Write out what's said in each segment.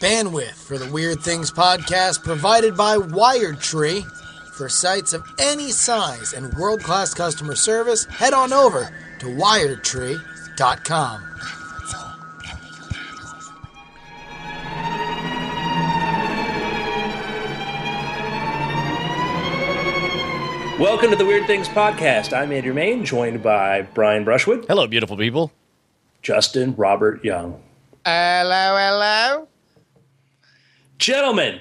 Bandwidth for the Weird Things podcast provided by Wired Tree. For sites of any size and world class customer service, head on over to wiredtree.com. Welcome to the Weird Things Podcast. I'm Andrew Mayne, joined by Brian Brushwood, Hello, beautiful people. Justin Robert Young. Hello, hello. Gentlemen,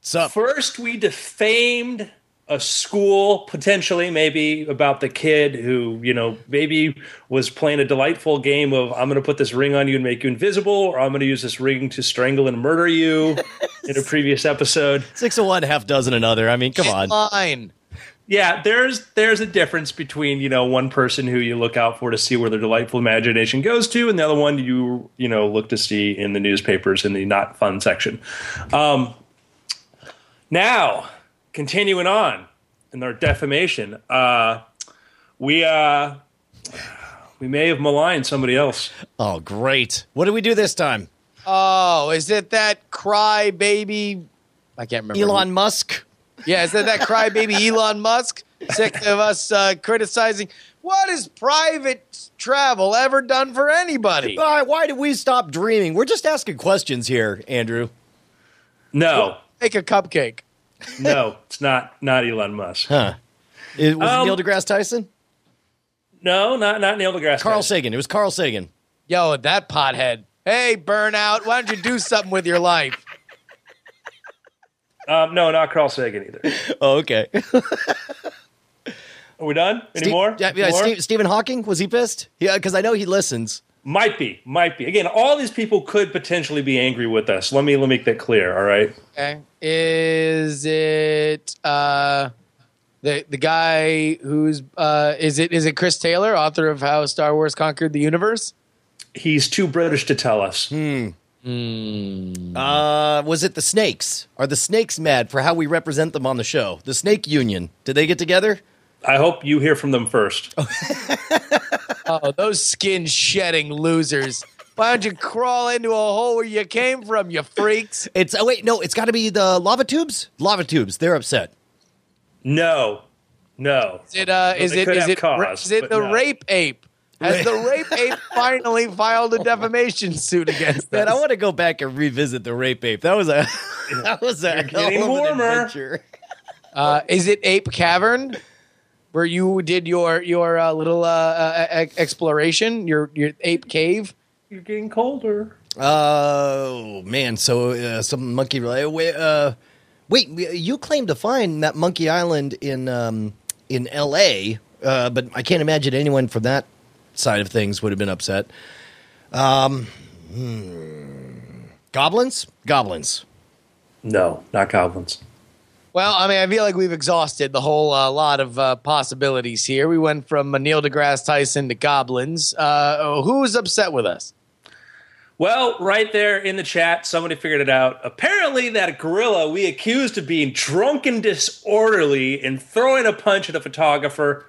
What's up? first we defamed a school, potentially, maybe about the kid who, you know, maybe was playing a delightful game of I'm going to put this ring on you and make you invisible, or I'm going to use this ring to strangle and murder you in a previous episode. Six of one, half dozen another. I mean, come on. Fine. Yeah, there's there's a difference between you know one person who you look out for to see where their delightful imagination goes to, and the other one you you know look to see in the newspapers in the not fun section. Um, now, continuing on in our defamation, uh, we uh, we may have maligned somebody else. Oh, great. What did we do this time? Oh, is it that cry baby? I can't remember. Elon Musk? Yeah, is that that crybaby Elon Musk? Sick of us uh, criticizing. What has private travel ever done for anybody? Why, why did we stop dreaming? We're just asking questions here, Andrew. No, Make a cupcake. no, it's not not Elon Musk. Huh. It, was Um, it Neil deGrasse Tyson? No, not not Neil deGrasse. Carl Tyson. Sagan. It was Carl Sagan. Yo, that pothead. Hey, burnout. Why don't you do something with your life? Um, no, not Carl Sagan either. Oh, okay. Are we done? Any Steve- more? Yeah, yeah, More? Steve- Stephen Hawking? Was he pissed? Yeah, because I know he listens. Might be, might be. Again, all these people could potentially be angry with us. Let me let me make that clear. All right. Okay. Is it uh the the guy who's uh is it is it Chris Taylor, author of How Star Wars Conquered the Universe? He's too British to tell us. Uh, was it the snakes? Are the snakes mad for how we represent them on the show? The snake union. Did they get together? I hope you hear from them first. Oh, those skin shedding losers. Why don't you crawl into a hole where you came from, you freaks? It's oh wait, no, it's got to be the lava tubes. Lava tubes. They're upset. No, no. Is it uh is they it could is have it cause, is it the no. rape ape? Has the rape ape finally filed a defamation suit against Man. I want to go back and revisit the rape ape. That was a that was a hell getting of an warmer. adventure. Uh, is it Ape Cavern, where you did your your uh, little uh, uh, e- exploration, your your ape cave? You're getting colder. Oh man, so uh, some monkey. Wait, uh, wait, you claimed to find that Monkey Island in um, in L.A., uh, but I can't imagine anyone from that side of things would have been upset. Um, hmm. goblins, goblins. No, not goblins. Well, I mean, I feel like we've exhausted the whole uh, lot of uh, possibilities here. We went from uh, Neil deGrasse Tyson to goblins. Uh, who's upset with us? Well, right there in the chat, somebody figured it out. Apparently, that gorilla we accused of being drunk and disorderly and throwing a punch at a photographer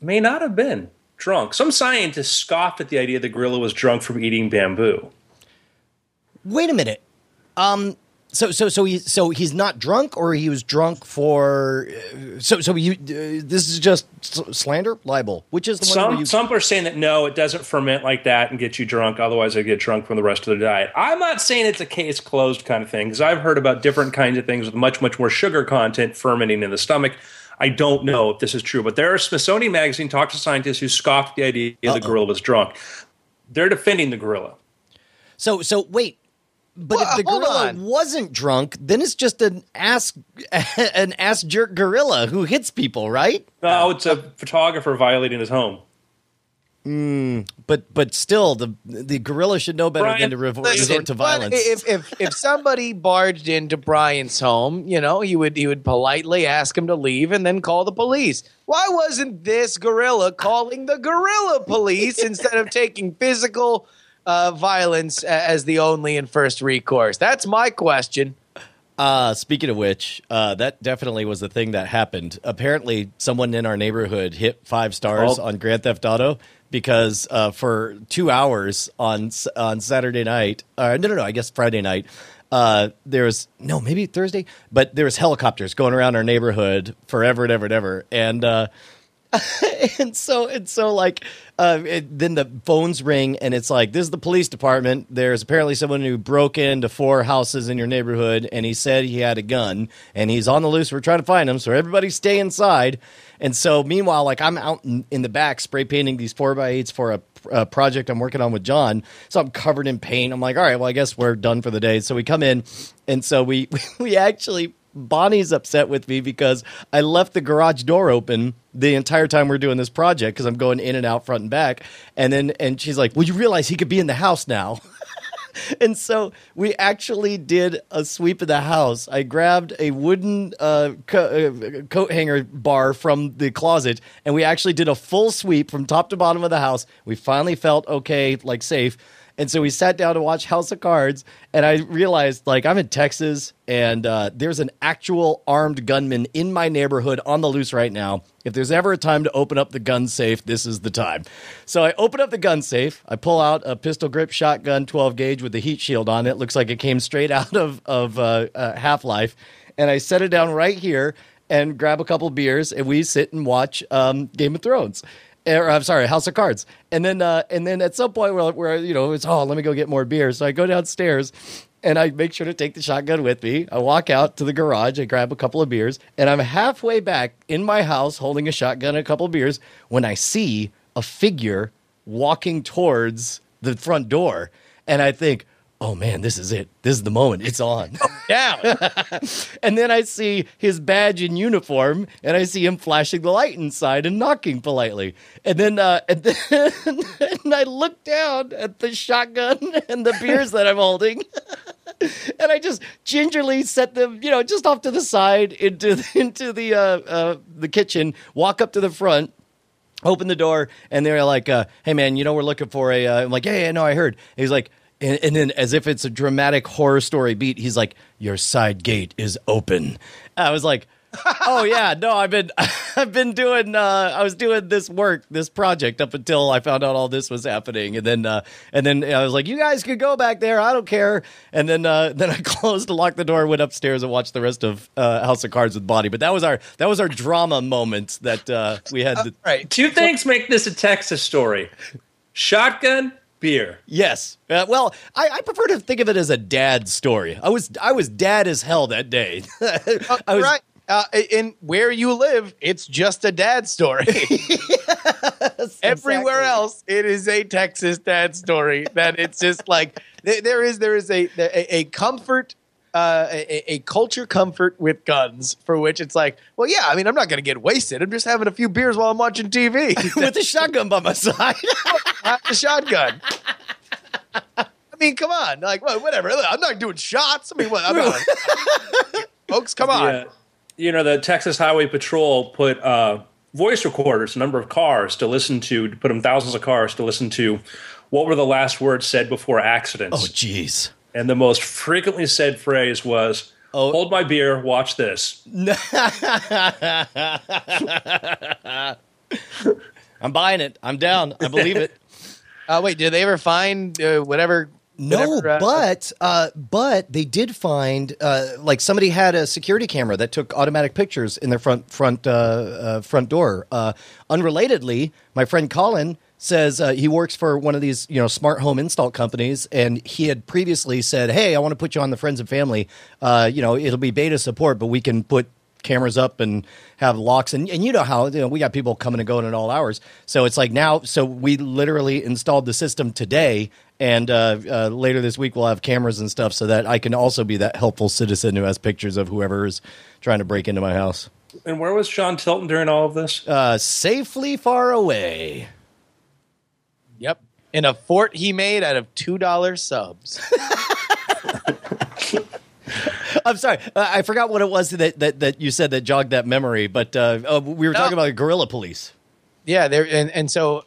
may not have been drunk. Some scientists scoffed at the idea the gorilla was drunk from eating bamboo. Wait a minute. Um, so so so he so he's not drunk, or he was drunk for. Uh, so so you. Uh, this is just slander, libel. Which is the one Some you, some are saying that no, it doesn't ferment like that and get you drunk. Otherwise, I get drunk from the rest of the diet. I'm not saying it's a case closed kind of thing because I've heard about different kinds of things with much much more sugar content fermenting in the stomach. I don't know if this is true, but there are Smithsonian Magazine talked to scientists who scoffed the idea the gorilla was drunk. They're defending the gorilla. So so wait, but Well, if the uh, gorilla on. wasn't drunk, then it's just an ass an ass jerk gorilla who hits people, right? No, it's a photographer violating his home. But but still, the the gorilla should know better Brian, than to revo- Listen, resort to violence. If, if if somebody barged into Brian's home, you know, he would he would politely ask him to leave and then call the police. Why wasn't this gorilla calling the gorilla police instead of taking physical uh, violence as the only and first recourse? That's my question. Uh, speaking of which, uh, that definitely was the thing that happened. Apparently, someone in our neighborhood hit five stars Oh. on Grand Theft Auto. Because uh, for two hours on on Saturday night, uh, no, no, no, I guess Friday night, uh, there was no, maybe Thursday, but there was helicopters going around our neighborhood forever and ever and ever, and uh, and so and so like uh, it, then the phones ring and it's like this is the police department. There's apparently someone who broke into four houses in your neighborhood and he said he had a gun and he's on the loose. We're trying to find him. So everybody stay inside. And so meanwhile like i'm out in, in the back spray painting these four by eights for a, a project i'm working on with john. So i'm covered in paint. I'm like all right well i guess we're done for the day. So we come in and so we we actually Bonnie's upset with me because I left the garage door open the entire time we're doing this project because I'm going in and out front and back. And then and she's like, "Well, you realize he could be in the house now." and so we actually did a sweep of the house. I grabbed a wooden uh, co- uh, coat hanger bar from the closet, and we actually did a full sweep from top to bottom of the house. We finally felt okay, like safe. And so we sat down to watch House of Cards, and I realized, like, I'm in Texas, and uh, there's an actual armed gunman in my neighborhood on the loose right now. If there's ever a time to open up the gun safe, this is the time. So I open up the gun safe. I pull out a pistol grip shotgun, 12 gauge with the heat shield on it. Looks like it came straight out of of uh, uh, Half Life, and I set it down right here and grab a couple beers, and we sit and watch um, Game of Thrones or I'm sorry, House of Cards. And then uh, and then at some point where, where you know it's oh let me go get more beer. So I go downstairs and I make sure to take the shotgun with me. I walk out to the garage, I grab a couple of beers, and I'm halfway back in my house holding a shotgun and a couple of beers when I see a figure walking towards the front door, and I think. Oh man, this is it. This is the moment. It's on. yeah. and then I see his badge and uniform, and I see him flashing the light inside and knocking politely. And then, uh, and then and I look down at the shotgun and the beers that I'm holding, and I just gingerly set them, you know, just off to the side into into the uh, uh, the kitchen. Walk up to the front. Open the door, and they're like, uh, "Hey, man, you know we're looking for a." Uh, I'm like, "Yeah, yeah, no, I heard." And he's like, and, and then, as if it's a dramatic horror story beat, he's like, "Your side gate is open." I was like, "Oh yeah, no, I've been, I've been doing, uh, I was doing this work, this project up until I found out all this was happening, and then, uh, and then I was like, you guys could go back there, I don't care." And then, uh, then I closed, locked the door, went upstairs, and watched the rest of uh, House of Cards with Bonnie. But that was our, that was our drama moment that uh, we had. To, right. Two things make this a Texas story: shotgun, beer. Yes. Uh, well, I, I prefer to think of it as a dad story. I was I was dad as hell that day. I was, right. Uh, in where you live, it's just a dad story. Everywhere exactly. else, it is a Texas dad story. That it's just like there there is there is a a, a comfort. Uh, a, a culture comfort with guns for which it's like, well, yeah, I mean, I'm not going to get wasted. I'm just having a few beers while I'm watching TV. with a shotgun by my side. Have the shotgun. I mean, come on, like what, whatever. I'm not doing shots. I mean, what? I'm not, folks, come on. Yeah. You know, the Texas Highway Patrol put uh, voice recorders, a number of cars to listen to, to put them thousands of cars to listen to what were the last words said before accidents. oh, jeez. And the most frequently said phrase was, Oh. Hold my beer, watch this. I'm buying it. I'm down. I believe it. Uh, wait, did they ever find uh, whatever? No, whatever, uh, but uh, but they did find uh, like somebody had a security camera that took automatic pictures in their front front uh, uh, front door. Uh, unrelatedly, my friend Colin says uh, he works for one of these you know smart home install companies, and he had previously said, "Hey, I want to put you on the friends and family. Uh, you know, it'll be beta support, but we can put." cameras up and have locks and, and you know how you know we got people coming and going at all hours so it's like now so we literally installed the system today and uh, uh, later this week we'll have cameras and stuff so that i can also be that helpful citizen who has pictures of whoever is trying to break into my house And where was Sean Tilton during all of this? uh, safely far away Yep. In a fort he made out of two dollar subs. i'm sorry uh, i forgot what it was that, that, that you said that jogged that memory but uh, uh, we were talking No. about gorilla police yeah, there and and so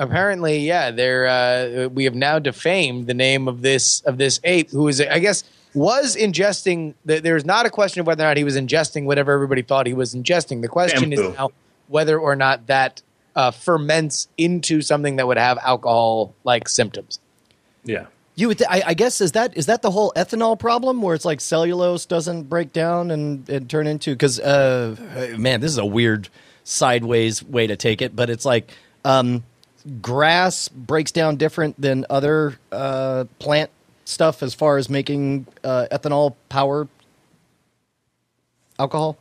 apparently, yeah, there uh, we have now defamed the name of this of this ape who is, I guess, was ingesting. th- There's not a question of whether or not he was ingesting whatever everybody thought he was ingesting. The question Bamboo. is now whether or not that uh, ferments into something that would have alcohol like symptoms. Yeah. You would, th- I, I guess, is that is that the whole ethanol problem, where it's like cellulose doesn't break down and, and turn into? Because, uh, man, this is a weird sideways way to take it, but it's like um, grass breaks down different than other uh, plant stuff as far as making uh, ethanol power alcohol.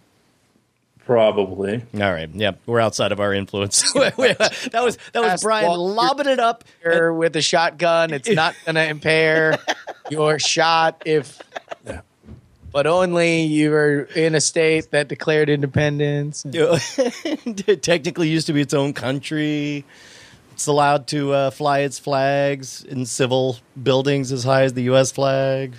Probably. All right, yep, we're outside of our influence. that was that was Fast Brian walk- lobbing it up. Here with a shotgun, it's not going to impair your shot if, but only you are in a state that declared independence. it technically used to be its own country. It's allowed to uh, fly its flags in civil buildings as high as the U.S. flag.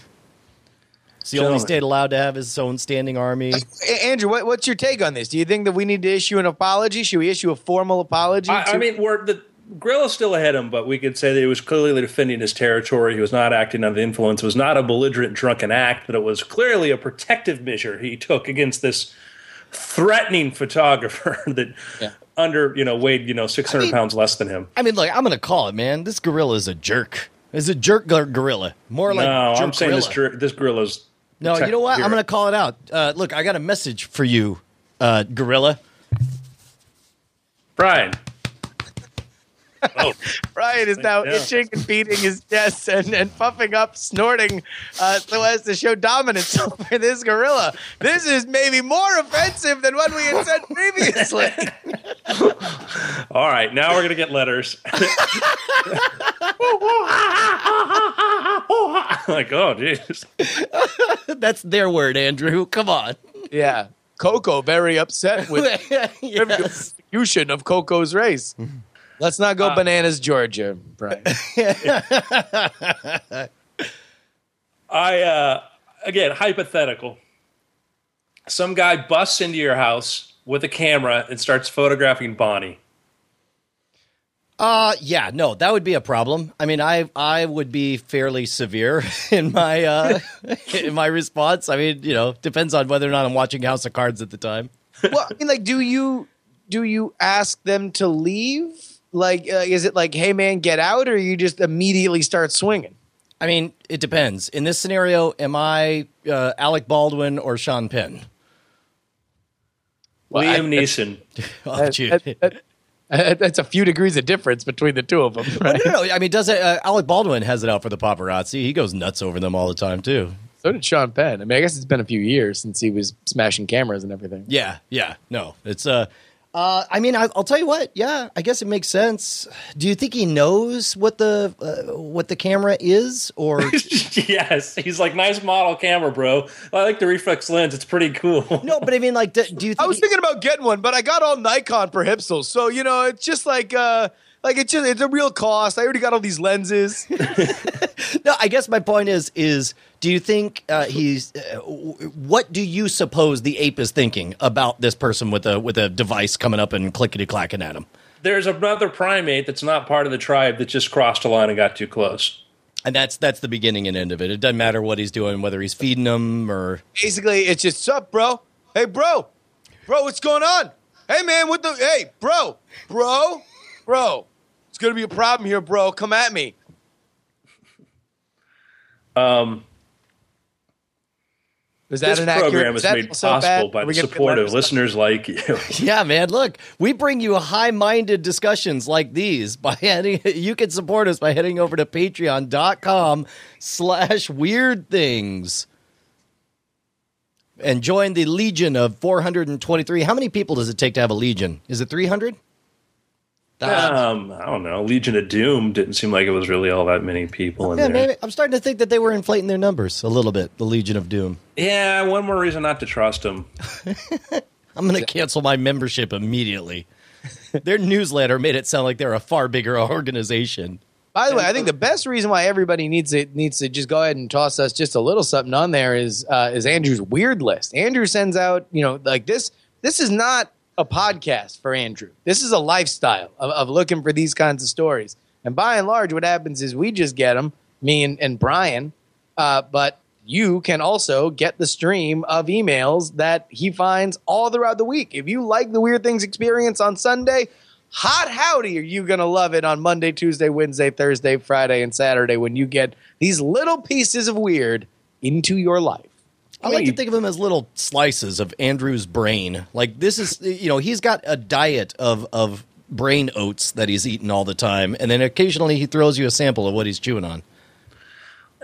It's the only state allowed to have its own standing army. A- Andrew, what, what's your take on this? Do you think that we need to issue an apology? Should we issue a formal apology? I, I mean, we're the Gorilla's still ahead of him, but we could say that he was clearly defending his territory. He was not acting under the influence. It was not a belligerent, drunken act, but it was clearly a protective measure he took against this threatening photographer that Yeah. under you know weighed you know six hundred I mean- pounds less than him. I mean, look, I'm going to call it, man. This gorilla is a jerk. It's a jerk gorilla. More like no, jerk I'm saying gorilla. dr- this gorilla's. No, you know what? I'm going to call it out. Uh, look, I got a message for you, uh, gorilla. Brian. Oh, Brian is now Yeah. itching and beating his chest and, and puffing up, snorting uh, so as to show dominance over this gorilla. This is maybe more offensive than what we had said previously. all right. Now we're gonna get letters. like, oh, jeez. That's their word, Andrew. Come on. yeah. Koko very upset with Yes. execution of Koko's race. Let's not go bananas, Georgia, Brian. I uh again hypothetical. Some guy busts into your house with a camera and starts photographing Bonnie. Uh yeah, no, that would be a problem. I mean, I I would be fairly severe in my uh in my response. I mean, you know, depends on whether or not I'm watching House of Cards at the time. well, I mean, like, do you do you ask them to leave? Like, uh, is it like, hey man, get out, or you just immediately start swinging? I mean, it depends. In this scenario, am I uh, Alec Baldwin or Sean Penn? Well, I- Liam Neeson. Oh, That- that- that- that's a few degrees of difference between the two of them, right? no, no, I mean, does it? Uh, Alec Baldwin has it out for the paparazzi. He goes nuts over them all the time too. So did Sean Penn. I mean, I guess it's been a few years since he was smashing cameras and everything. Yeah, yeah, no, it's uh, uh I mean, I, I'll tell you what. Yeah, I guess it makes sense. Do you think he knows what the uh, what the camera is, or yes, he's like nice model camera, bro. I like the reflex lens. It's pretty cool. no? But I mean, like, do, do you think? I was he- thinking about getting one, but I got all Nikon for Hipsels, so you know, it's just like, uh, like it's just it's a real cost. I already got all these lenses. no, I guess my point is is do you think uh, he's uh, what do you suppose the ape is thinking about this person with a with a device coming up and clickety clacking at him? There's another primate that's not part of the tribe that just crossed a line and got too close. And that's that's the beginning and end of it. It doesn't matter what he's doing, whether he's feeding them or Basically, it's just sup, bro. Hey, bro, bro, what's going on? Hey, man, what the? Hey, bro, bro, bro. It's gonna be a problem here, bro. Come at me. Um, Is that this an accurate? program is made possible by the support of listeners like you. Yeah, man. Look, we bring you high-minded discussions like these by heading. You can support us by heading over to Patreon.com/slash Weird Things and join the Legion of 423. How many people does it take to have a Legion? Is it 300? Um, I don't know. Legion of Doom didn't seem like it was really all that many people in yeah, there. maybe. I'm starting to think that they were inflating their numbers a little bit. The Legion of Doom. Yeah, one more reason not to trust them. I'm going to cancel my membership immediately. Their newsletter made it sound like they're a far bigger organization. By the way, I think the best reason why everybody needs to needs to just go ahead and toss us just a little something on there is uh, is Andrew's weird list. Andrew sends out, you know, like this. This is not a podcast for Andrew. This is a lifestyle of, of looking for these kinds of stories. And by and large, what happens is we just get them, me and, and Brian. Uh, but you can also get the stream of emails that he finds all throughout the week. If you like the Weird Things experience on Sunday, hot howdy are you going to love it on Monday, Tuesday, Wednesday, Thursday, Friday, and Saturday when you get these little pieces of weird into your life. I like to think of them as little slices of Andrew's brain. Like this is, you know, he's got a diet of of brain oats that he's eating all the time, and then occasionally he throws you a sample of what he's chewing on.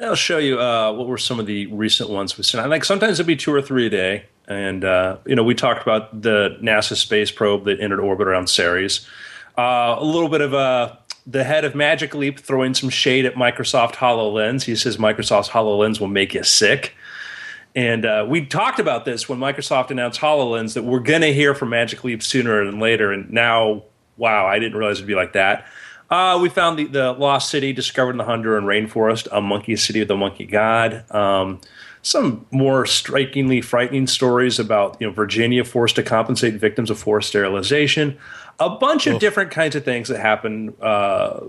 I'll show you uh, what were some of the recent ones we've seen. Like sometimes it'd be two or three a day, and uh, you know we talked about the NASA space probe that entered orbit around Ceres. Uh, a little bit of uh, the head of Magic Leap throwing some shade at Microsoft Hololens. He says Microsoft's Hololens will make you sick. And uh, we talked about this when Microsoft announced HoloLens that we're going to hear from Magic Leap sooner than later. And now, wow, I didn't realize it'd be like that. Uh, we found the, the lost city discovered in the Honduran rainforest, a monkey city of the monkey god. Um, some more strikingly frightening stories about you know Virginia forced to compensate victims of forced sterilization. A bunch of different kinds of things that happen uh,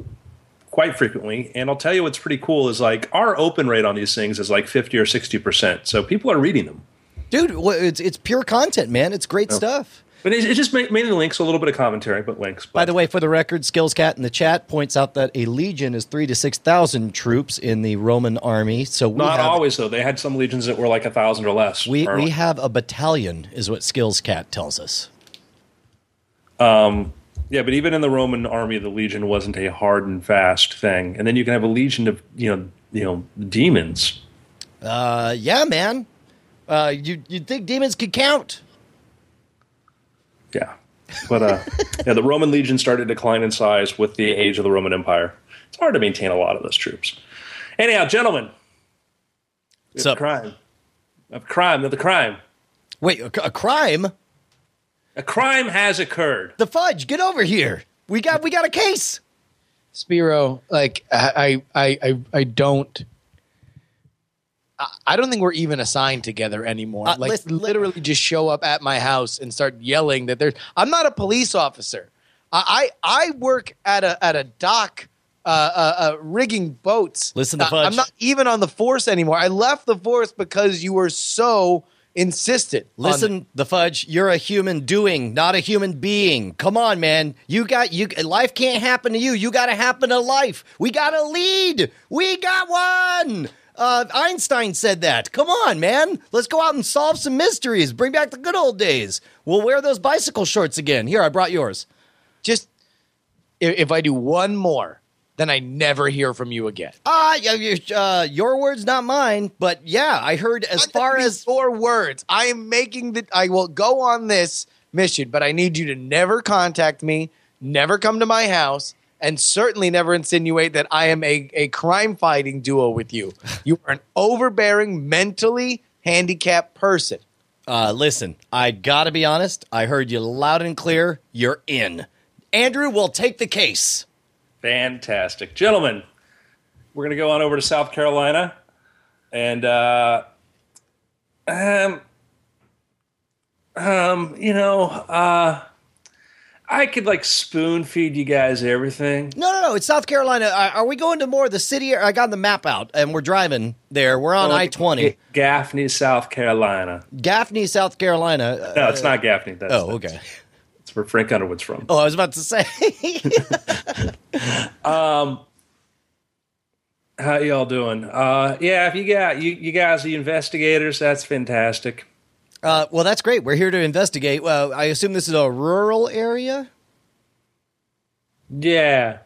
quite frequently. And I'll tell you what's pretty cool is like our open rate on these things is like 50 or 60%. So people are reading them. Dude, well, it's it's pure content, man. It's great oh. stuff. But it, it just ma- mainly links, a little bit of commentary, but links. By the way, for the record, Skills Cat in the chat points out that a legion is three to six thousand troops in the Roman army. So we not have, always though. They had some legions that were like a thousand or less. We Or- we have a battalion, is what Skills Cat tells us. Um, yeah, but even in the Roman army, the legion wasn't a hard and fast thing. And then you can have a legion of you know you know demons. Uh, yeah, man. Uh, you you'd think demons could count? Yeah, but uh, yeah, the Roman legion started to decline in size with the age of the Roman Empire. It's hard to maintain a lot of those troops. Anyhow, gentlemen, What's it's up? crime, a crime, the crime, Wait, a, a crime? A crime has occurred. The fudge, get over here. We got we got a case. Spiro, like I, I, I, I don't. I- I don't think we're even assigned together anymore. Uh, like lis- li- literally, just show up at my house and start yelling that there's. I'm not a police officer. I I, I work at a at a dock, uh, uh, uh, rigging boats. Listen to I- Fudge. I'm not even on the force anymore. I left the force because you were so insistent. on Listen, the fudge, you're a human doing, not a human being. Come on, man. You got you life can't happen to you. You got to happen to life. We got a lead. We got one. Uh, Einstein said that. Come on, man. Let's go out and solve some mysteries. Bring back the good old days. We'll wear those bicycle shorts again. Here, I brought yours. just if, if I do one more, then I never hear from you again. Ah, you- uh, your words, not mine. But yeah, I heard as far as your words, I am making the. I will go on this mission, but I need you to never contact me, never come to my house, and certainly never insinuate that I am a, a crime fighting duo with you. You are an overbearing, mentally handicapped person. Uh, listen, I gotta be honest. I heard you loud and clear. You're in. Andrew will take the case. Fantastic, gentlemen. We're gonna go on over to South Carolina, and uh, um, um, you know, uh, I could like spoon feed you guys everything. No, no, no. It's South Carolina. Are, are we going to more of the city? I got the map out, and we're driving there. We're on I twenty, Gaffney, South Carolina. Gaffney, South Carolina. Uh, No, it's not Gaffney. That's, oh, okay. That's where Frank Underwood's from. Oh, I was about to say. How y'all doing? Uh, yeah, if you got you, you guys the investigators, that's fantastic. uh, well, that's great. We're here to investigate. Well, I assume this is a rural area. Yeah.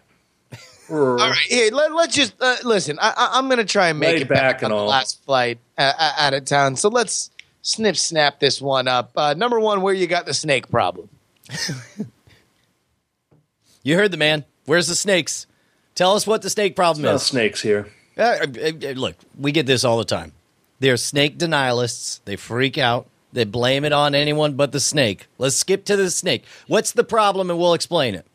All right, here, let, us just uh, listen. I, I, I'm going to try and make Laid it back, back on and the last flight uh, uh, out of town. So let's snip snap this one up. Uh, number one, where you got the snake problem? You heard the man. Where's the snakes? Tell us what the snake problem No is. snakes here. Uh, uh, uh, look, we get this all the time. They're snake denialists. They freak out. They blame it on anyone but the snake. Let's skip to the snake. What's the problem, and we'll explain it.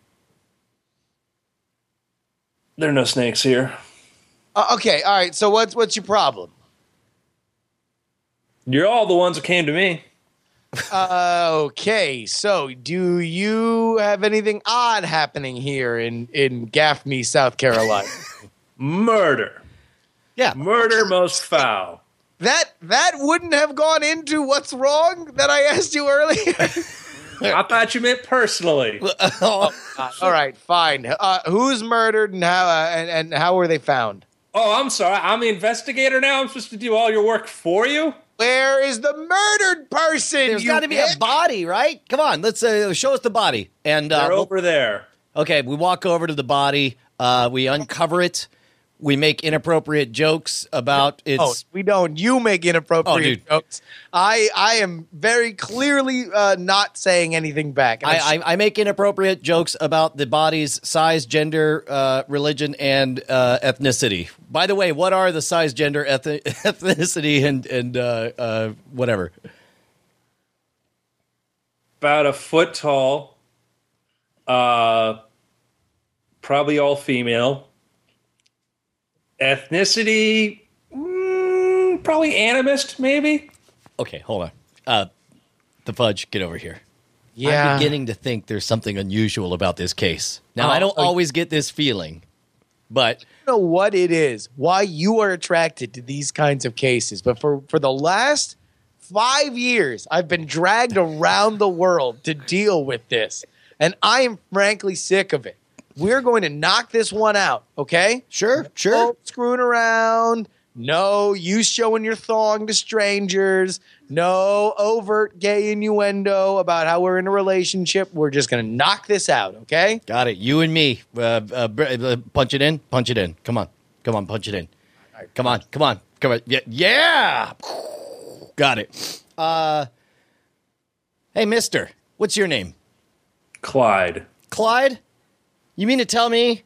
There are no snakes here. Uh, okay, all right. So what's what's your problem? You're all the ones that came to me. Uh, okay, so do you have anything odd happening here in in Gaffney, South Carolina? Murder. Yeah. Murder most foul. that that wouldn't have gone into what's wrong that I asked you earlier. I thought you meant personally. Uh, all right, fine. Uh, who's murdered and how uh, and, and how were they found? Oh, I'm sorry. I'm the investigator now. I'm supposed to do all your work for you. Where is the murdered person? There's you got to be a body, right? Come on, let's uh, show us the body. And uh, They're we'll- over there. okay, we walk over to the body. Uh, we uncover it. We make inappropriate jokes about its. Oh, we don't. You make inappropriate Oh, jokes. I I am very clearly uh, not saying anything back. I'm I, I, I make inappropriate jokes about the body's size, gender, uh, religion, and uh, ethnicity. By the way, what are the size, gender, eth- ethnicity, and and uh, uh, whatever? About a foot tall. Uh, probably all female. Ethnicity, mm, probably animist, maybe. Okay, hold on. Uh, the fudge, get over here. yeah. I'm beginning to think there's something unusual about this case. Now, I Oh, don't oh. always get this feeling, but don't know what it is, why you are attracted to these kinds of cases, but for, for the last five years, I've been dragged around the world to deal with this. And I am frankly sick of it. We're going to knock this one out, okay? sure, sure. No screwing around. No you showing your thong to strangers. No overt gay innuendo about how we're in a relationship. We're just going to knock this out, okay? Got it. You and me. Uh, uh, uh, punch it in. Punch it in. Come on. Come on. Punch it in. Come on. Come on. Come on. Yeah. Yeah. Got it. Uh, hey, Mister. What's your name? Clyde. Clyde. You mean to tell me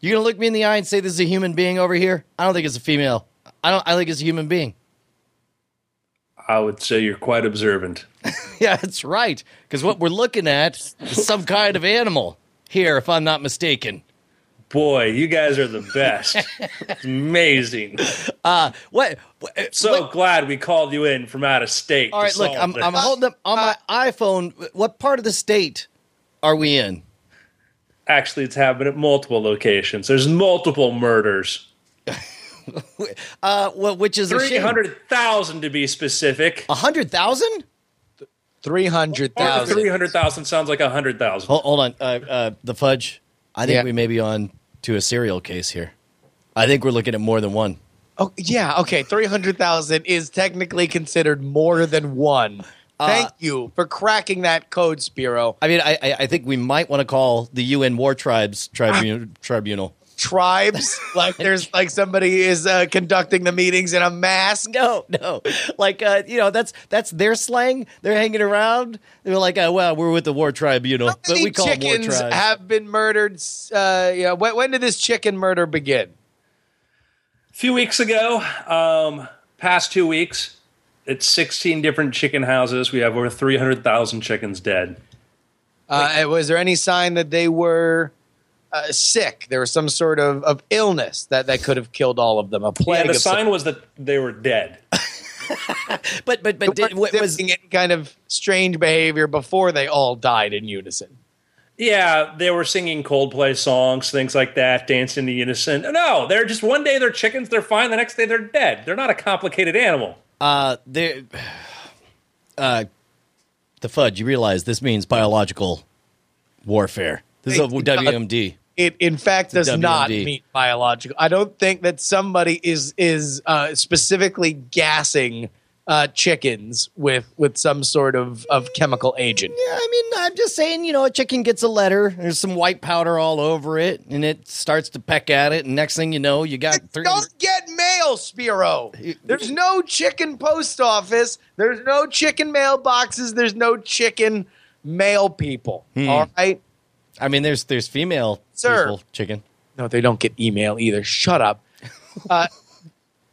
you're gonna look me in the eye and say this is a human being over here? I don't think it's a female. I don't. I think it's a human being. I would say you're quite observant. Yeah, that's right. Because what we're looking at is some kind of animal here, if I'm not mistaken. Boy, you guys are the best. it's amazing. Uh, what? what uh, So what- glad we called you in from out of state. All to look, solve I'm, this. I'm holding up on my uh, iPhone. What part of the state are we in? Actually, it's happened at multiple locations. There's multiple murders. Uh, well, which is a Three shame. hundred thousand to be specific. A hundred thousand? 300,000. Three hundred thousand sounds like a hundred thousand. Hold, hold on, uh, uh, the fudge. I think Yeah. we may be on to a serial case here. I think we're looking at more than one. Oh, yeah, okay. 300,000 is technically considered more than one. Uh, Thank you for cracking that code, Spiro. I mean, I, I, I think we might want to call the UN War Tribes tribu- tribunal. Tribes, like there's like somebody is uh, conducting the meetings in a mask. No, no, like uh, you know, that's that's their slang. They're hanging around. They're like, uh, well, we're with the War Tribunal, How but we call them War chickens Tribes. have been murdered? Uh, yeah, when, when did this chicken murder begin? A few weeks ago, um, past two weeks, it's sixteen different chicken houses. We have over three hundred thousand chickens dead. Uh, was there any sign that they were uh, sick? There was some sort of, of illness that, that could have killed all of them. A Yeah, plague the of some sign was that they were dead. but but but did, what was exhibiting any kind of strange behavior before they all died in unison. Yeah, they were singing Coldplay songs, things like that, dancing to unison. No, they're just one day they're chickens, they're fine. The next day they're dead. They're not a complicated animal. Uh there uh the fudge? You realize this means biological warfare. This is a WMD. It, in fact, does not meet biological. I don't think that somebody is is uh, specifically gassing uh, chickens with with some sort of, of chemical agent. Yeah, I mean, I'm just saying, you know, a chicken gets a letter, there's some white powder all over it, and it starts to peck at it, and next thing you know, you got three. Don't get mail, Spiro. There's no chicken post office. There's no chicken mailboxes. There's no chicken mail people. Hmm. All right. I mean, there's there's female Sir. chicken. No, they don't get email either. Shut up. uh,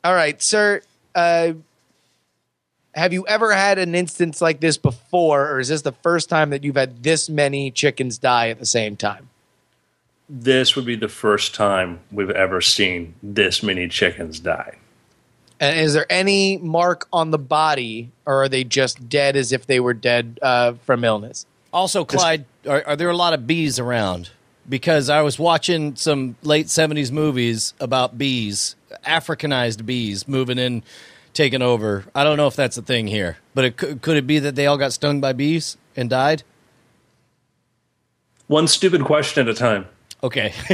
all right, sir. Uh, have you ever had an instance like this before, or is this the first time that you've had this many chickens die at the same time? This would be the first time we've ever seen this many chickens die. And is there any mark on the body, or are they just dead as if they were dead uh, from illness? Also, Clyde, are, are there a lot of bees around? Because I was watching some late '70s movies about bees, Africanized bees moving in, taking over. I don't know if that's a thing here, but it could, could it be that they all got stung by bees and died? One stupid question at a time. Okay.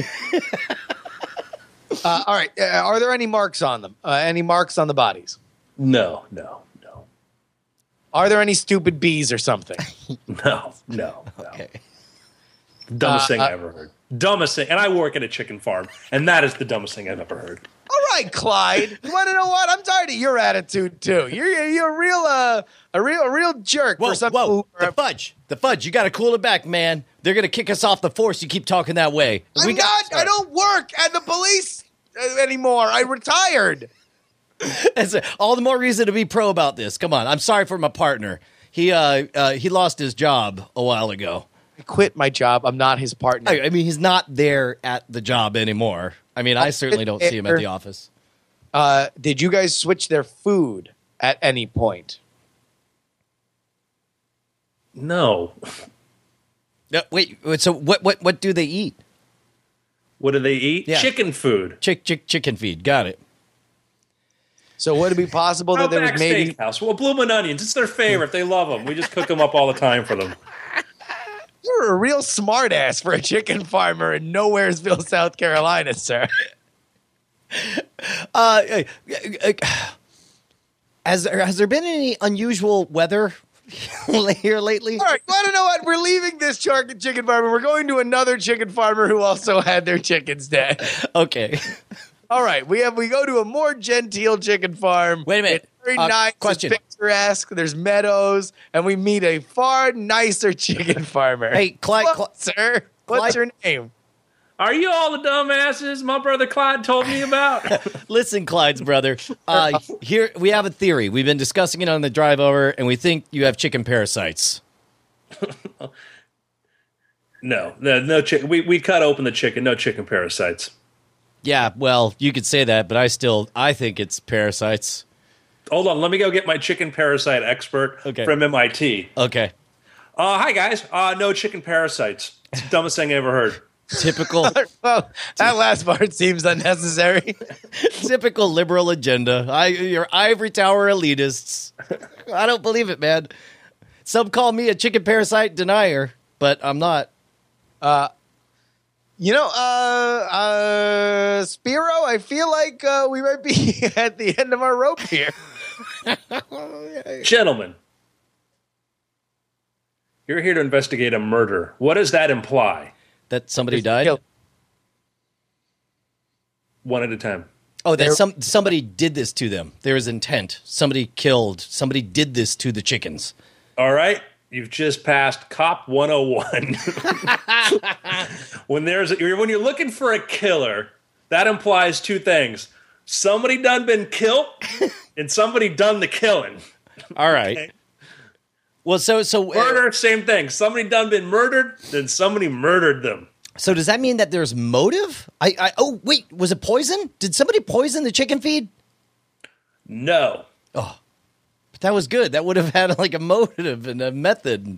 Uh, all right. Uh, are there any marks on them? Uh, any marks on the bodies? No, no, no, Are there any stupid bees or something? no, no. no. okay. Dumbest Uh, thing uh, I ever heard. Dumbest thing. And I work at a chicken farm, and that is the dumbest thing I've ever heard. All right, Clyde. You want to know what? I'm tired of your attitude too. You're you're a real uh, a real a real jerk Whoa, for some whoa, people. the fudge, the fudge. You got to cool it back, man. They're gonna kick us off the force. You keep talking that way. I'm We got- not. I don't work at the police uh, anymore. I retired. That's a- all the more reason to be pro about this. Come on, I'm sorry for my partner. He uh, uh he lost his job a while ago. I quit my job. I'm not his partner. I, I mean, he's not there at the job anymore. I mean, I certainly don't see him at the office. Uh, did you guys switch their food at any point? No. No, wait, wait, so what? What? What do they eat? What do they eat? Yeah. Chicken food. Chick, chick, chicken feed. Got it. So would it be possible that there was Outback maybe Steakhouse. Well, bloomin' onions. It's their favorite. They love them. We just cook them up all the time for them. you're a real smartass for a chicken farmer in Nowheresville, South Carolina, sir? Uh, has there, has there been any unusual weather here lately? All right, you want to know what? We're leaving this chicken farmer. We're going to another chicken farmer who also had their chickens dead. Okay. All right, we have we go to a more genteel chicken farm. Wait a minute. Uh, nice, question. It's picturesque. There's meadows, and we meet a far nicer chicken farmer. Hey, Clyde- What, sir, what's Clyde- your name? Are you all the dumbasses my brother Clyde told me about? Listen, Clyde's brother. Uh, here we have a theory. We've been discussing it on the drive over, and we think you have chicken parasites. no, no, no chicken. We we cut open the chicken. No chicken parasites. Yeah, well, you could say that, but I still I think it's parasites. Hold on. Let me go get my chicken parasite expert Okay. from MIT. Okay. Uh, hi guys. Uh, no chicken parasites. It's the dumbest thing I ever heard. Typical Well, that last part seems unnecessary. typical liberal agenda. I your ivory tower elitists. I don't believe it, man. Some call me a chicken parasite denier, but I'm not. You know, uh, uh, Spiro, I feel like uh, we might be at the end of our rope here. Gentlemen, you're here to investigate a murder. What does that imply? That somebody died. Kill- One at a time. Oh, that There- some somebody did this to them. There is intent. Somebody killed. Somebody did this to the chickens. All right, you've just passed Cop 101. when there's a, when you're looking for a killer, that implies two things: somebody done been killed, and somebody done the killing. All right. Okay. Well, so so uh, Murder, same thing. Somebody done been murdered, then somebody murdered them. so does that mean that there's motive? I, I oh wait, was it poison? Did somebody poison the chicken feed? No, Oh, But that was good. That would have had like a motive and a method.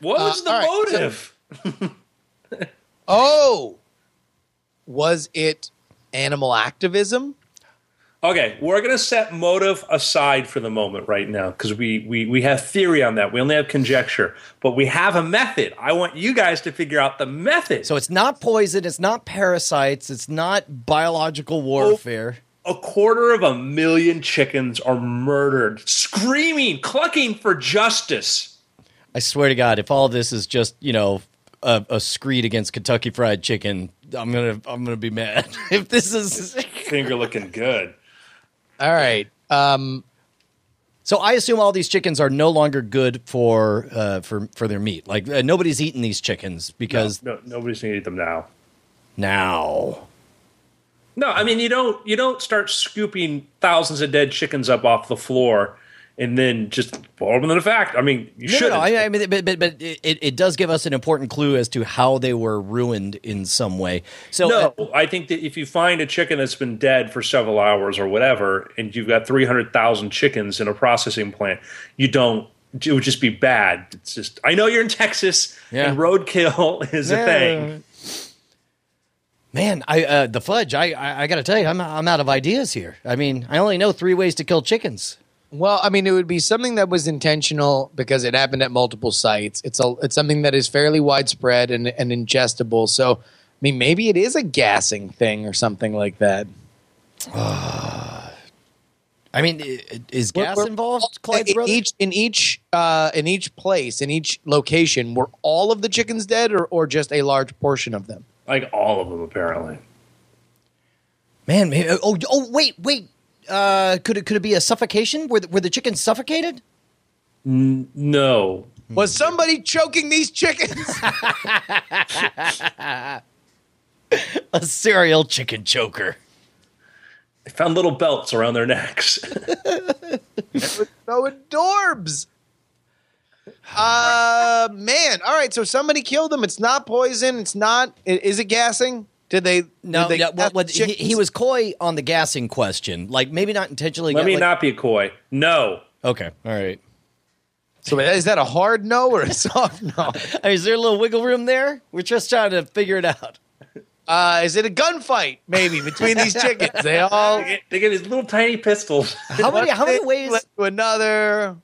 what was the all right, so- motive? Oh, was it animal activism? Okay, we're gonna set motive aside for the moment right now because we, we we have theory on that. We only have conjecture, but we have a method. I want you guys to figure out the method. So it's not poison. It's not parasites. It's not biological oh, warfare. a quarter of a million chickens are murdered, screaming, clucking for justice. I swear to God, if all this is just you know a, a screed against Kentucky Fried Chicken, I'm gonna I'm gonna be mad. if this is Finger looking good. All right. Um, so, I assume all these chickens are no longer good for uh, for for their meat. Like uh, nobody's eating these chickens because No, nobody's gonna eat them now. now. No, I mean you don't you don't start scooping thousands of dead chickens up off the floor and then just throw them in the fact. I mean you No, no, should. no, I, I mean, but, but, but it, it does give us an important clue as to how they were ruined in some way. So, no, uh, I think that if you find a chicken that's been dead for several hours or whatever, and you've got three hundred thousand chickens in a processing plant, you don't. It would just be bad. It's just. I know you're in Texas, Yeah. and roadkill is a thing. man, I uh, the fudge. I I, I got to tell you, I'm I'm out of ideas here. I mean, I only know three ways to kill chickens. Well, I mean, it would be something that was intentional because it happened at multiple sites. It's a it's something that is fairly widespread and, and ingestible. So, I mean, maybe it is a gassing thing or something like that. I mean, i- i- is We're- gas we're- involved, Clyde's in brother? each in each uh, in each place in each location, were all of the chickens dead, or or just a large portion of them? Like all of them, apparently. Man, maybe, oh, oh, wait, wait. Uh, could it could it be a suffocation? Were the, were the chickens suffocated? No. Was somebody choking these chickens? A serial chicken choker. They found little belts around their necks. no adorbs. Uh, man. All right. So somebody killed them. It's not poison. It's not. Is it gassing? Did they? No, did they yeah, well, gas well, he, he was coy on the gassing question. Like maybe not intentionally. Let got, me like- not be coy. No. Okay, all right. So is that a hard no or a soft no? I mean, is there a little wiggle room there? We're just trying to figure it out. Uh, is it a gunfight maybe between these chickens? They all. They get, they get these little tiny pistols. How many? How many ways? led to another.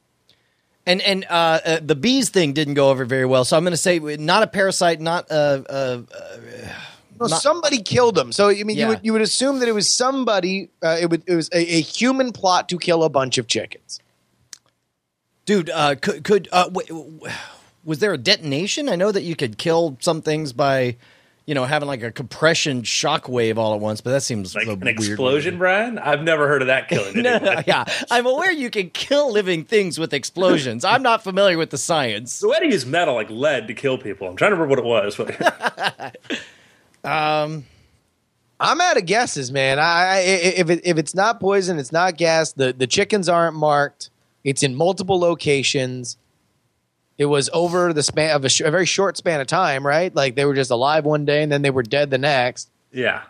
And and uh, uh, the bees thing didn't go over very well. So I'm going to say not a parasite, not a. No, Not- somebody killed them. So I mean, Yeah. you would you would assume that it was somebody. Uh, it would it was a, a human plot to kill a bunch of chickens. dude, uh, could could uh, w- w- was there a detonation? I know that you could kill some things by, you know, having like a compression shock wave all at once, but that seems Like an weird explosion, Brian? I've never heard of that killing No, no, yeah, I'm aware you can kill living things with explosions. I'm not familiar with the science. So why do you use metal like lead to kill people? I'm trying to remember what it was. but- I'm out of guesses, man. I, I if it, if it's not poison, it's not gas. The the chickens aren't marked. It's in multiple locations. It was over the span of a, sh- a very short span of time, right? Like they were just alive one day and then they were dead the next. yeah.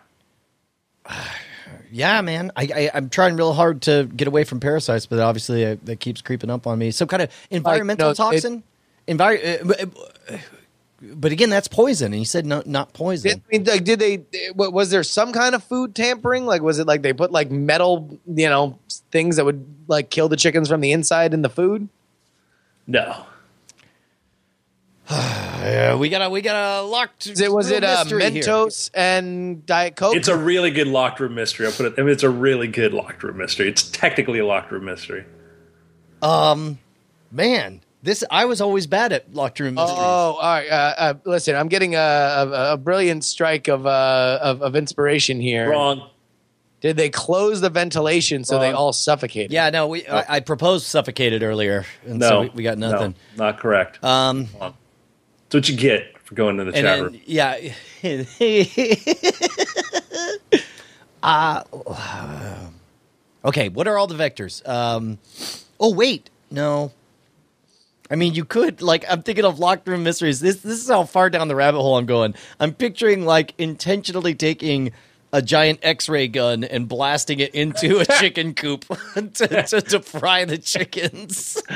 Yeah, man, I, I I'm trying real hard to get away from parasites, but obviously uh, that keeps creeping up on me. Some kind of environmental no, it- toxin. Envir- uh, but- but again, that's poison, and you said no, not poison. Did, I mean, like, did they? Was there some kind of food tampering? Like, was it like they put like metal, you know, things that would like kill the chickens from the inside in the food? No. Uh, we got a we got a locked. Was it was it room uh, mystery here. Mentos and Diet Coke? It's a really good locked room mystery. I'll put it I mean it's a really good locked room mystery. It's technically a locked room mystery. Um, man, this I was always bad at locked room mysteries. Oh, all right. Uh, uh, listen, I'm getting a, a, a brilliant strike of, uh, of of inspiration here. Wrong. Did they close the ventilation so they all suffocated? yeah, no, we I, I proposed suffocated earlier, and No. so we, we got No, nothing. not correct. Um, That's what you get for going to the and chat then, room. yeah. uh, okay, what are all the vectors? Um, oh wait, no. I mean, you could like. I'm thinking of locked room mysteries. This this is how far down the rabbit hole I'm going. I'm picturing like intentionally taking a giant X-ray gun and blasting it into a chicken coop to, to, to fry the chickens.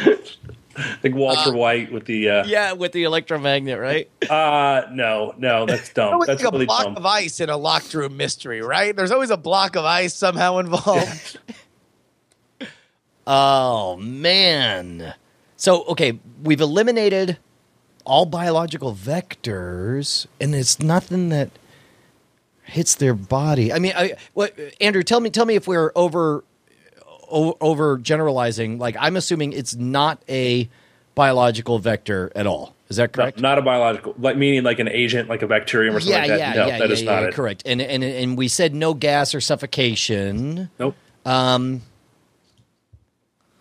Like Walter White with the uh, yeah, with the electromagnet, right? uh no, no, that's dumb. That's like a block dumb. of ice in a locked room mystery, right? There's always a block of ice somehow involved. Oh man. So okay, we've eliminated all biological vectors, and it's nothing that hits their body. I mean, I, what, Andrew, tell me, tell me if we're over o- over generalizing. Like, I'm assuming it's not a biological vector at all. Is that No, correct? not a biological, like meaning like an agent, like a bacterium or something yeah, like that. yeah, no, yeah, that yeah, is yeah, not yeah, it. correct. And and and we said no gas or suffocation. Nope. Um,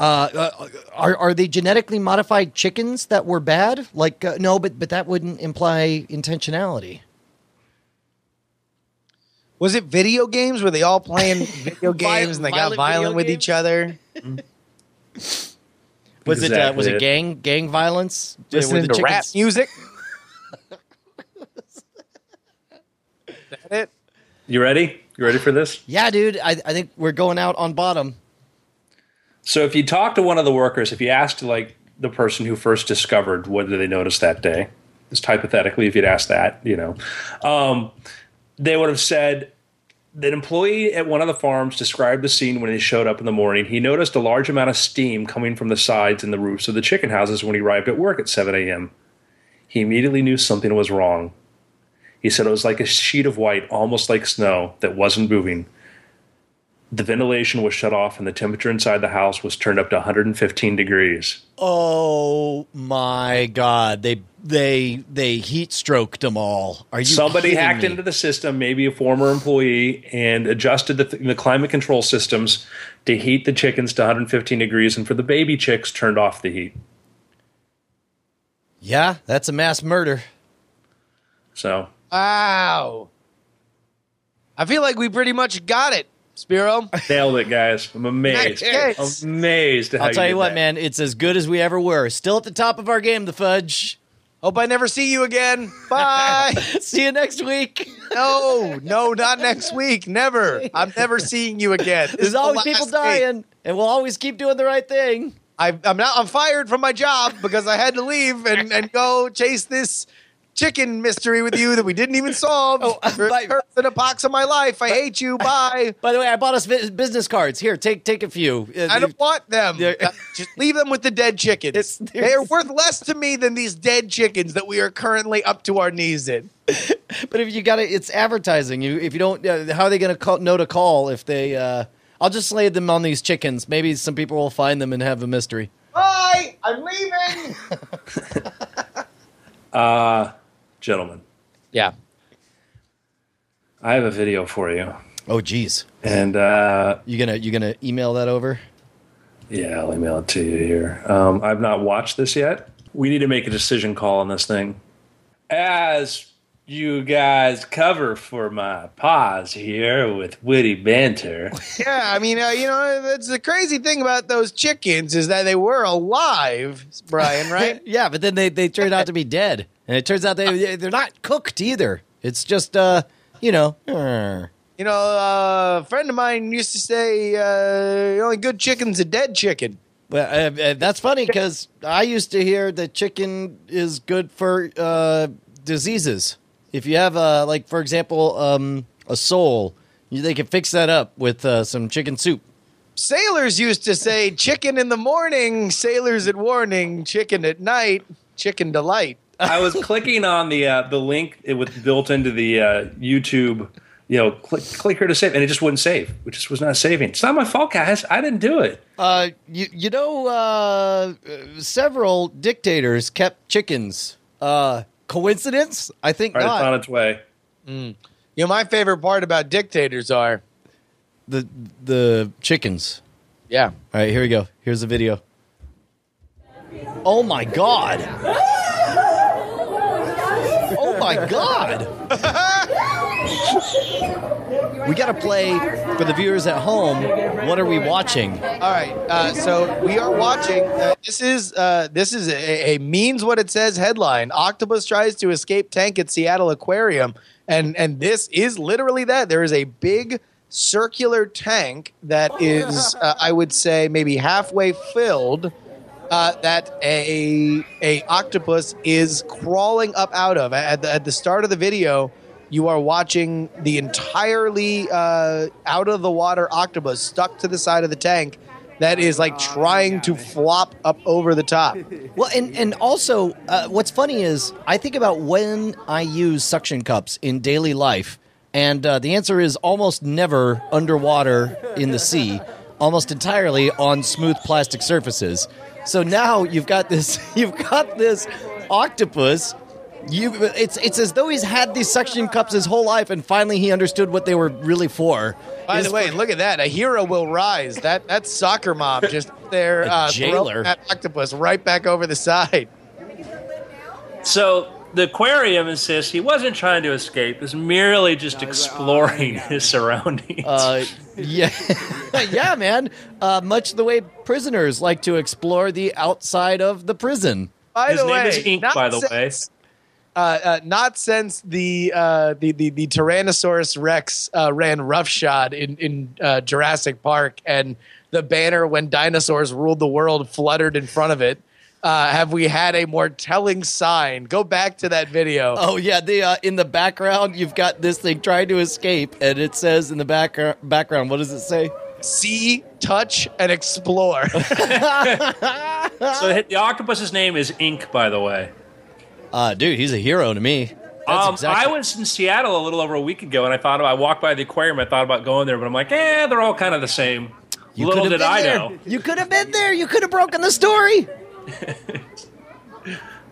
uh, uh, are are they genetically modified chickens that were bad? Like uh, no, but but that wouldn't imply intentionality. Was it video games? Were they all playing video games and they got violent violent with games? each other? Was it uh, was it it. gang gang violence? Listening to rap music? Is that it? You ready? You ready for this? Yeah, dude. I I think we're going out on bottom. So if you talk to one of the workers, if you asked like the person who first discovered what did they notice that day, just hypothetically, if you'd asked that, you know, um, they would have said that employee at one of the farms described the scene when he showed up in the morning. He noticed a large amount of steam coming from the sides and the roofs of the chicken houses when he arrived at work at 7 a.m. He immediately knew something was wrong. He said it was like a sheet of white, almost like snow, that wasn't moving. The ventilation was shut off and the temperature inside the house was turned up to 115 degrees. Oh my god! They they they heat stroked them all. Are you? Somebody hacked me? into the system, maybe a former employee, and adjusted the, the climate control systems to heat the chickens to 115 degrees, and for the baby chicks, turned off the heat. Yeah, that's a mass murder. So Wow. I feel like we pretty much got it, Spiro. nailed it, guys. I'm amazed. Nice. Amazed. I'll tell you did what, that. man. It's as good as we ever were. Still at the top of our game, the fudge. Hope I never see you again. Bye. See you next week. no, no, not next week. Never. I'm never seeing you again. This is There's the always last people week. dying, and we'll always keep doing the right thing. I, I'm now. I'm fired from my job because I had to leave and, and go chase this chicken mystery with you that we didn't even solve. Oh, You're by- the in a box of my life. I hate you. Bye. By the way, I bought us business cards. Here, take take a few. Uh, I don't want them. Uh, Just leave them with the dead chickens. It's- they are worth less to me than these dead chickens that we are currently up to our knees in. But if you got it, it's advertising. You if you don't, uh, how are they going to know to call if they? Uh, I'll just slay them on these chickens. Maybe some people will find them and have a mystery. Bye. I'm leaving. gentlemen, yeah. I have a video for you, Oh, geez, and uh, you gonna you gonna email that over? yeah, I'll email it to you here. Um, I've not watched this yet. We need to make a decision call on this thing. As you guys cover for my pause here with witty banter. Yeah, I mean, uh, you know, that's the crazy thing about those chickens is that they were alive, Brian, right? yeah, but then they they turned out to be dead, and it turns out they they're not cooked either. It's just uh, you know. uh, you know, uh, a friend of mine used to say, uh, "The only good chicken's a dead chicken." Well, uh, uh, that's funny because I used to hear that chicken is good for uh, diseases. If you have, uh, like, for example, um, a sole, you, they can fix that up with uh, some chicken soup. Sailors used to say, "Chicken in the morning, sailors at warning; chicken at night, chicken delight." I was clicking on the uh, the link it was built into the uh, YouTube, you know, click, click here to save, and it just wouldn't save. It just was not saving. It's not my fault, guys. I didn't do it. Uh, you, you know, uh, several dictators kept chickens. Uh, coincidence? I think right, it's on its way. You know, my favorite part about dictators are, The the chickens. yeah, All right, here we go. Here's the video. Oh my god! Oh my god! we got to play for the viewers at home. What are we watching? All right, uh, so we are watching. Uh, this is uh, this is a, a means what it says headline. Octopus tries to escape tank at Seattle Aquarium, and and this is literally that. There is a big circular tank that is, uh, I would say, maybe halfway filled. Uh, that a a octopus is crawling up out of at the, at the start of the video. You are watching the entirely uh, out of the water octopus stuck to the side of the tank that is like trying to flop up over the top. Well, and and also, uh, what's funny is I think about when I use suction cups in daily life, and uh, the answer is almost never underwater in the sea, almost entirely on smooth plastic surfaces. So now you've got this, you've got this octopus. You, it's it's as though he's had these suction cups his whole life, and finally he understood what they were really for. By Is the way, for- look at that! A hero will rise. That that's soccer mom just there, A uh, jailer. throwing that octopus right back over the side. So the aquarium insists he wasn't trying to escape; he was merely just exploring his surroundings. Uh, yeah, yeah, man. Uh, much the way prisoners like to explore the outside of the prison. By his the name way, is Ink, not by the since- way. uh, uh, not since the, uh, the the the Tyrannosaurus Rex uh, ran roughshod in in uh, Jurassic Park, and the banner when dinosaurs ruled the world fluttered in front of it. Uh, have we had a more telling sign? Go back to that video. Oh yeah, the uh, in the background you've got this thing trying to escape, and it says in the back background, what does it say? See, touch, and explore. So the, the octopus's name is Ink, by the way. Uh, dude, he's a hero to me. That's Um, exactly- I was in Seattle a little over a week ago, and I thought about. I walked by the aquarium. I thought about going there, but I'm like, eh, they're all kind of the same. You little could have did been I there. know. You could have been there. You could have broken the story.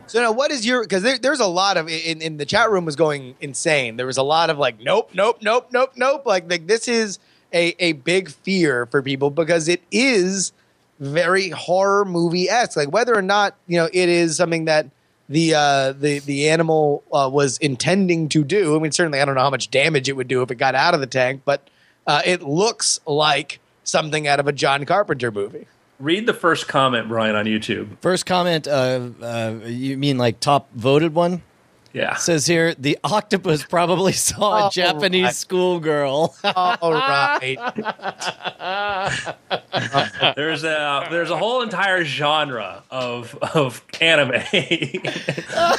So now, what is your? Because there, there's a lot of in, in the chat room was going insane. There was a lot of like, nope, nope, nope, nope, nope. Like, like this is a a big fear for people because it is very horror movie esque. Like whether or not you know it is something that the uh, the the animal uh, was intending to do. I mean, certainly I don't know how much damage it would do if it got out of the tank, but uh, it looks like something out of a John Carpenter movie. Read the first comment, Brian, on YouTube. First comment. Uh, uh, you mean like top voted one? Yeah. Says here the octopus probably saw a Oh, Japanese right. schoolgirl. All right. There's a there's a whole entire genre of of anime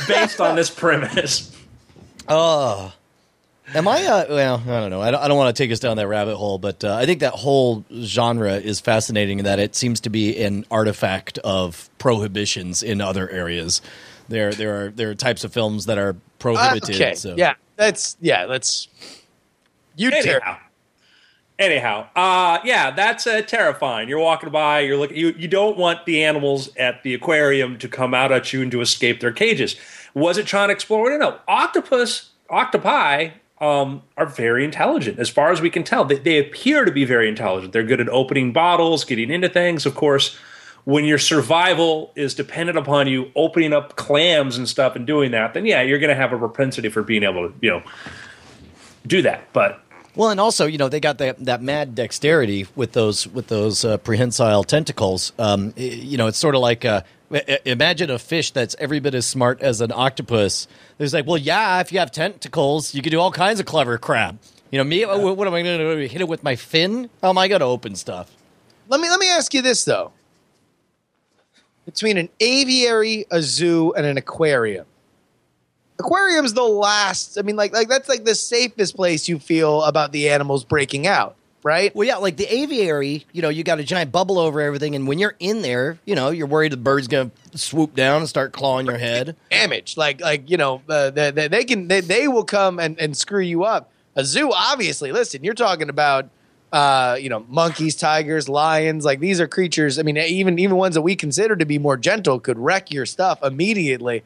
based on this premise. Oh. Am I? Uh, well, I don't know. I don't, I don't want to take us down that rabbit hole, but uh, I think that whole genre is fascinating in that it seems to be an artifact of prohibitions in other areas. There, there are there are types of films that are prohibited. okay. so. Yeah, that's yeah. That's you. Anyhow, Ter- anyhow, uh, yeah, that's uh, terrifying. You're walking by, you're looking. You you don't want the animals at the aquarium to come out at you and to escape their cages. Was it trying to explore? No, no. Octopus, octopi. Um, are very intelligent as far as we can tell. They, they appear to be very intelligent. They're good at opening bottles, getting into things. Of course, when your survival is dependent upon you opening up clams and stuff and doing that, then yeah, you're going to have a propensity for being able to, you know, do that. But Well, and also, you know, they got that that mad dexterity with those with those uh, prehensile tentacles. Um, you know, it's sort of like uh, imagine a fish that's every bit as smart as an octopus. There's like, well, yeah, if you have tentacles, you can do all kinds of clever crap. You know, me, what, what am I going to do? Hit it with my fin? How am I going to open stuff? let me let me ask you this though. Between an aviary, a zoo, and an aquarium, aquarium's the last. I mean, like like that's like the safest place you feel about the animals breaking out, right? Well, yeah, like the aviary, you know, you got a giant bubble over everything, and when you're in there, you know, you're worried the bird's going to swoop down and start clawing your head. damage. Like like you know uh, they, they, they can they, they will come and, and screw you up. A zoo, obviously. Listen, you're talking about uh, you know monkeys, tigers, lions. Like these are creatures. I mean, even even ones that we consider to be more gentle could wreck your stuff immediately.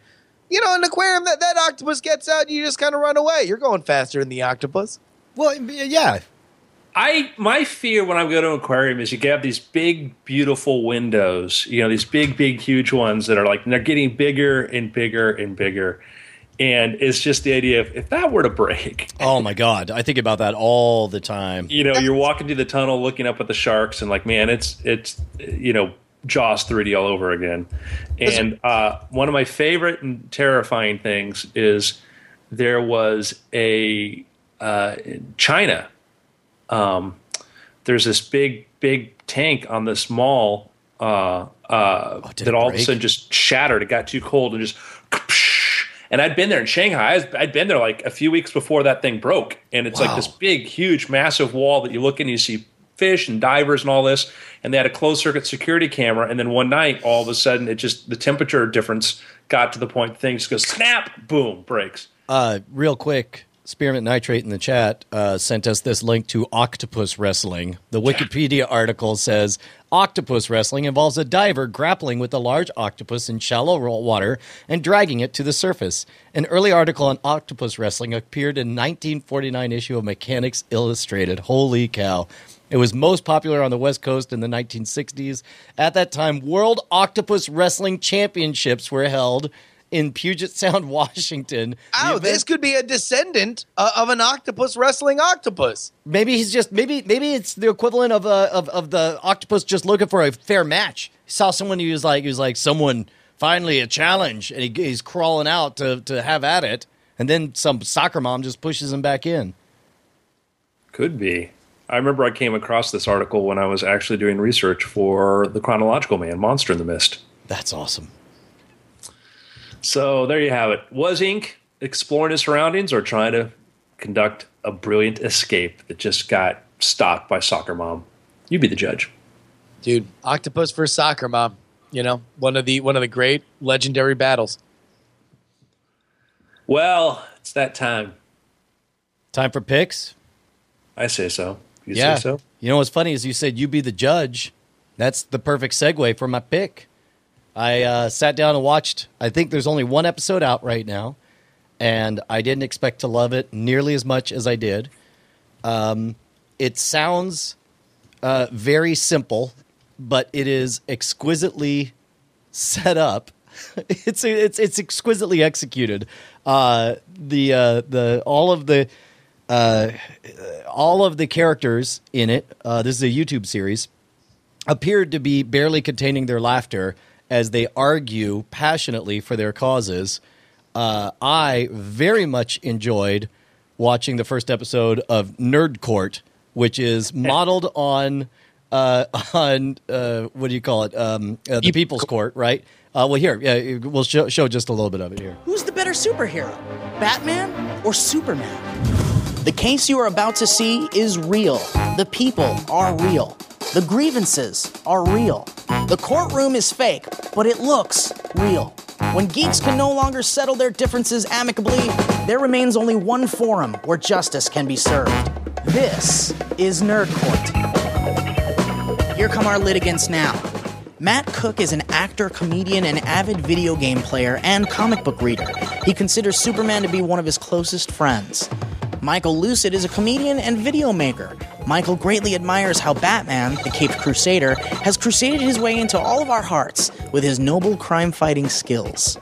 You know, an aquarium that that octopus gets out, you just kind of run away. You're going faster than the octopus. Well, yeah, I my fear when I go to an aquarium is you have these big, beautiful windows. You know, these big, big, huge ones that are like they're getting bigger and bigger and bigger. And it's just the idea of if that were to break, Oh my god, I think about that all the time. you know, you're walking through the tunnel looking up at the sharks and like, man, it's it's you know, Jaws 3D all over again. And uh, one of my favorite and terrifying things is there was a uh, in China. Um, there's this big, big tank on this mall uh, uh, did that all of a sudden just shattered. It got too cold and just. And I'd been there in Shanghai. I'd been there like a few weeks before that thing broke, and it's like this big, huge, massive wall that you look in, and you see fish and divers and all this. And they had a closed circuit security camera. And then one night, all of a sudden, it just the temperature difference got to the point things go snap, boom, breaks. Uh, real quick, Spearmint Nitrate in the chat uh, sent us this link to octopus wrestling. The Wikipedia article says octopus wrestling involves a diver grappling with a large octopus in shallow water and dragging it to the surface. An early article on octopus wrestling appeared in 1949 issue of Mechanix Illustrated. Holy cow! It was most popular on the West Coast in the 1960s. At that time, World Octopus Wrestling Championships were held in Puget Sound, Washington. Oh, event- this could be a descendant uh, of an octopus wrestling octopus. maybe he's just maybe maybe it's the equivalent of uh, of of the octopus just looking for a fair match. He saw someone who was like he was like someone finally a challenge, and he, he's crawling out to to have at it, and then some soccer mom just pushes him back in. Could be. I remember I came across this article when I was actually doing research for the Chronological Man, Monster in the Mist. That's awesome. So there you have it. Was Ink exploring his surroundings or trying to conduct a brilliant escape that just got stopped by soccer mom? You be the judge. Dude, octopus for soccer mom. You know, one of the one of the great legendary battles. Well, it's that time. Time for picks. I say so. You yeah. say so? You know what's funny is you said you be the judge. That's the perfect segue for my pick. I uh, sat down and watched. I think there's only one episode out right now, and I didn't expect to love it nearly as much as I did. Um, it sounds uh, very simple, but it is exquisitely set up. it's it's it's exquisitely executed. Uh, the uh, the all of the uh, all of the characters in it. Uh, this is a YouTube series. Appeared to be barely containing their laughter as they argue passionately for their causes. Uh, I very much enjoyed watching the first episode of Nerd Court, which is modeled on uh, on uh, what do you call it? Um, uh, the People's Court, right? Uh, well, here, yeah, we'll show, show just a little bit of it here. Who's the better superhero, Batman or Superman? The case you are about to see is real. The people are real. The grievances are real. The courtroom is fake, but it looks real. When geeks can no longer settle their differences amicably, there remains only one forum where justice can be served. This is Nerd Court. Here come our litigants now. Matt Cook is an actor, comedian, and avid video game player and comic book reader. He considers Superman to be one of his closest friends. Michael Lucid is a comedian and video maker. Michael greatly admires how Batman, the Caped Crusader, has crusaded his way into all of our hearts with his noble crime fighting skills.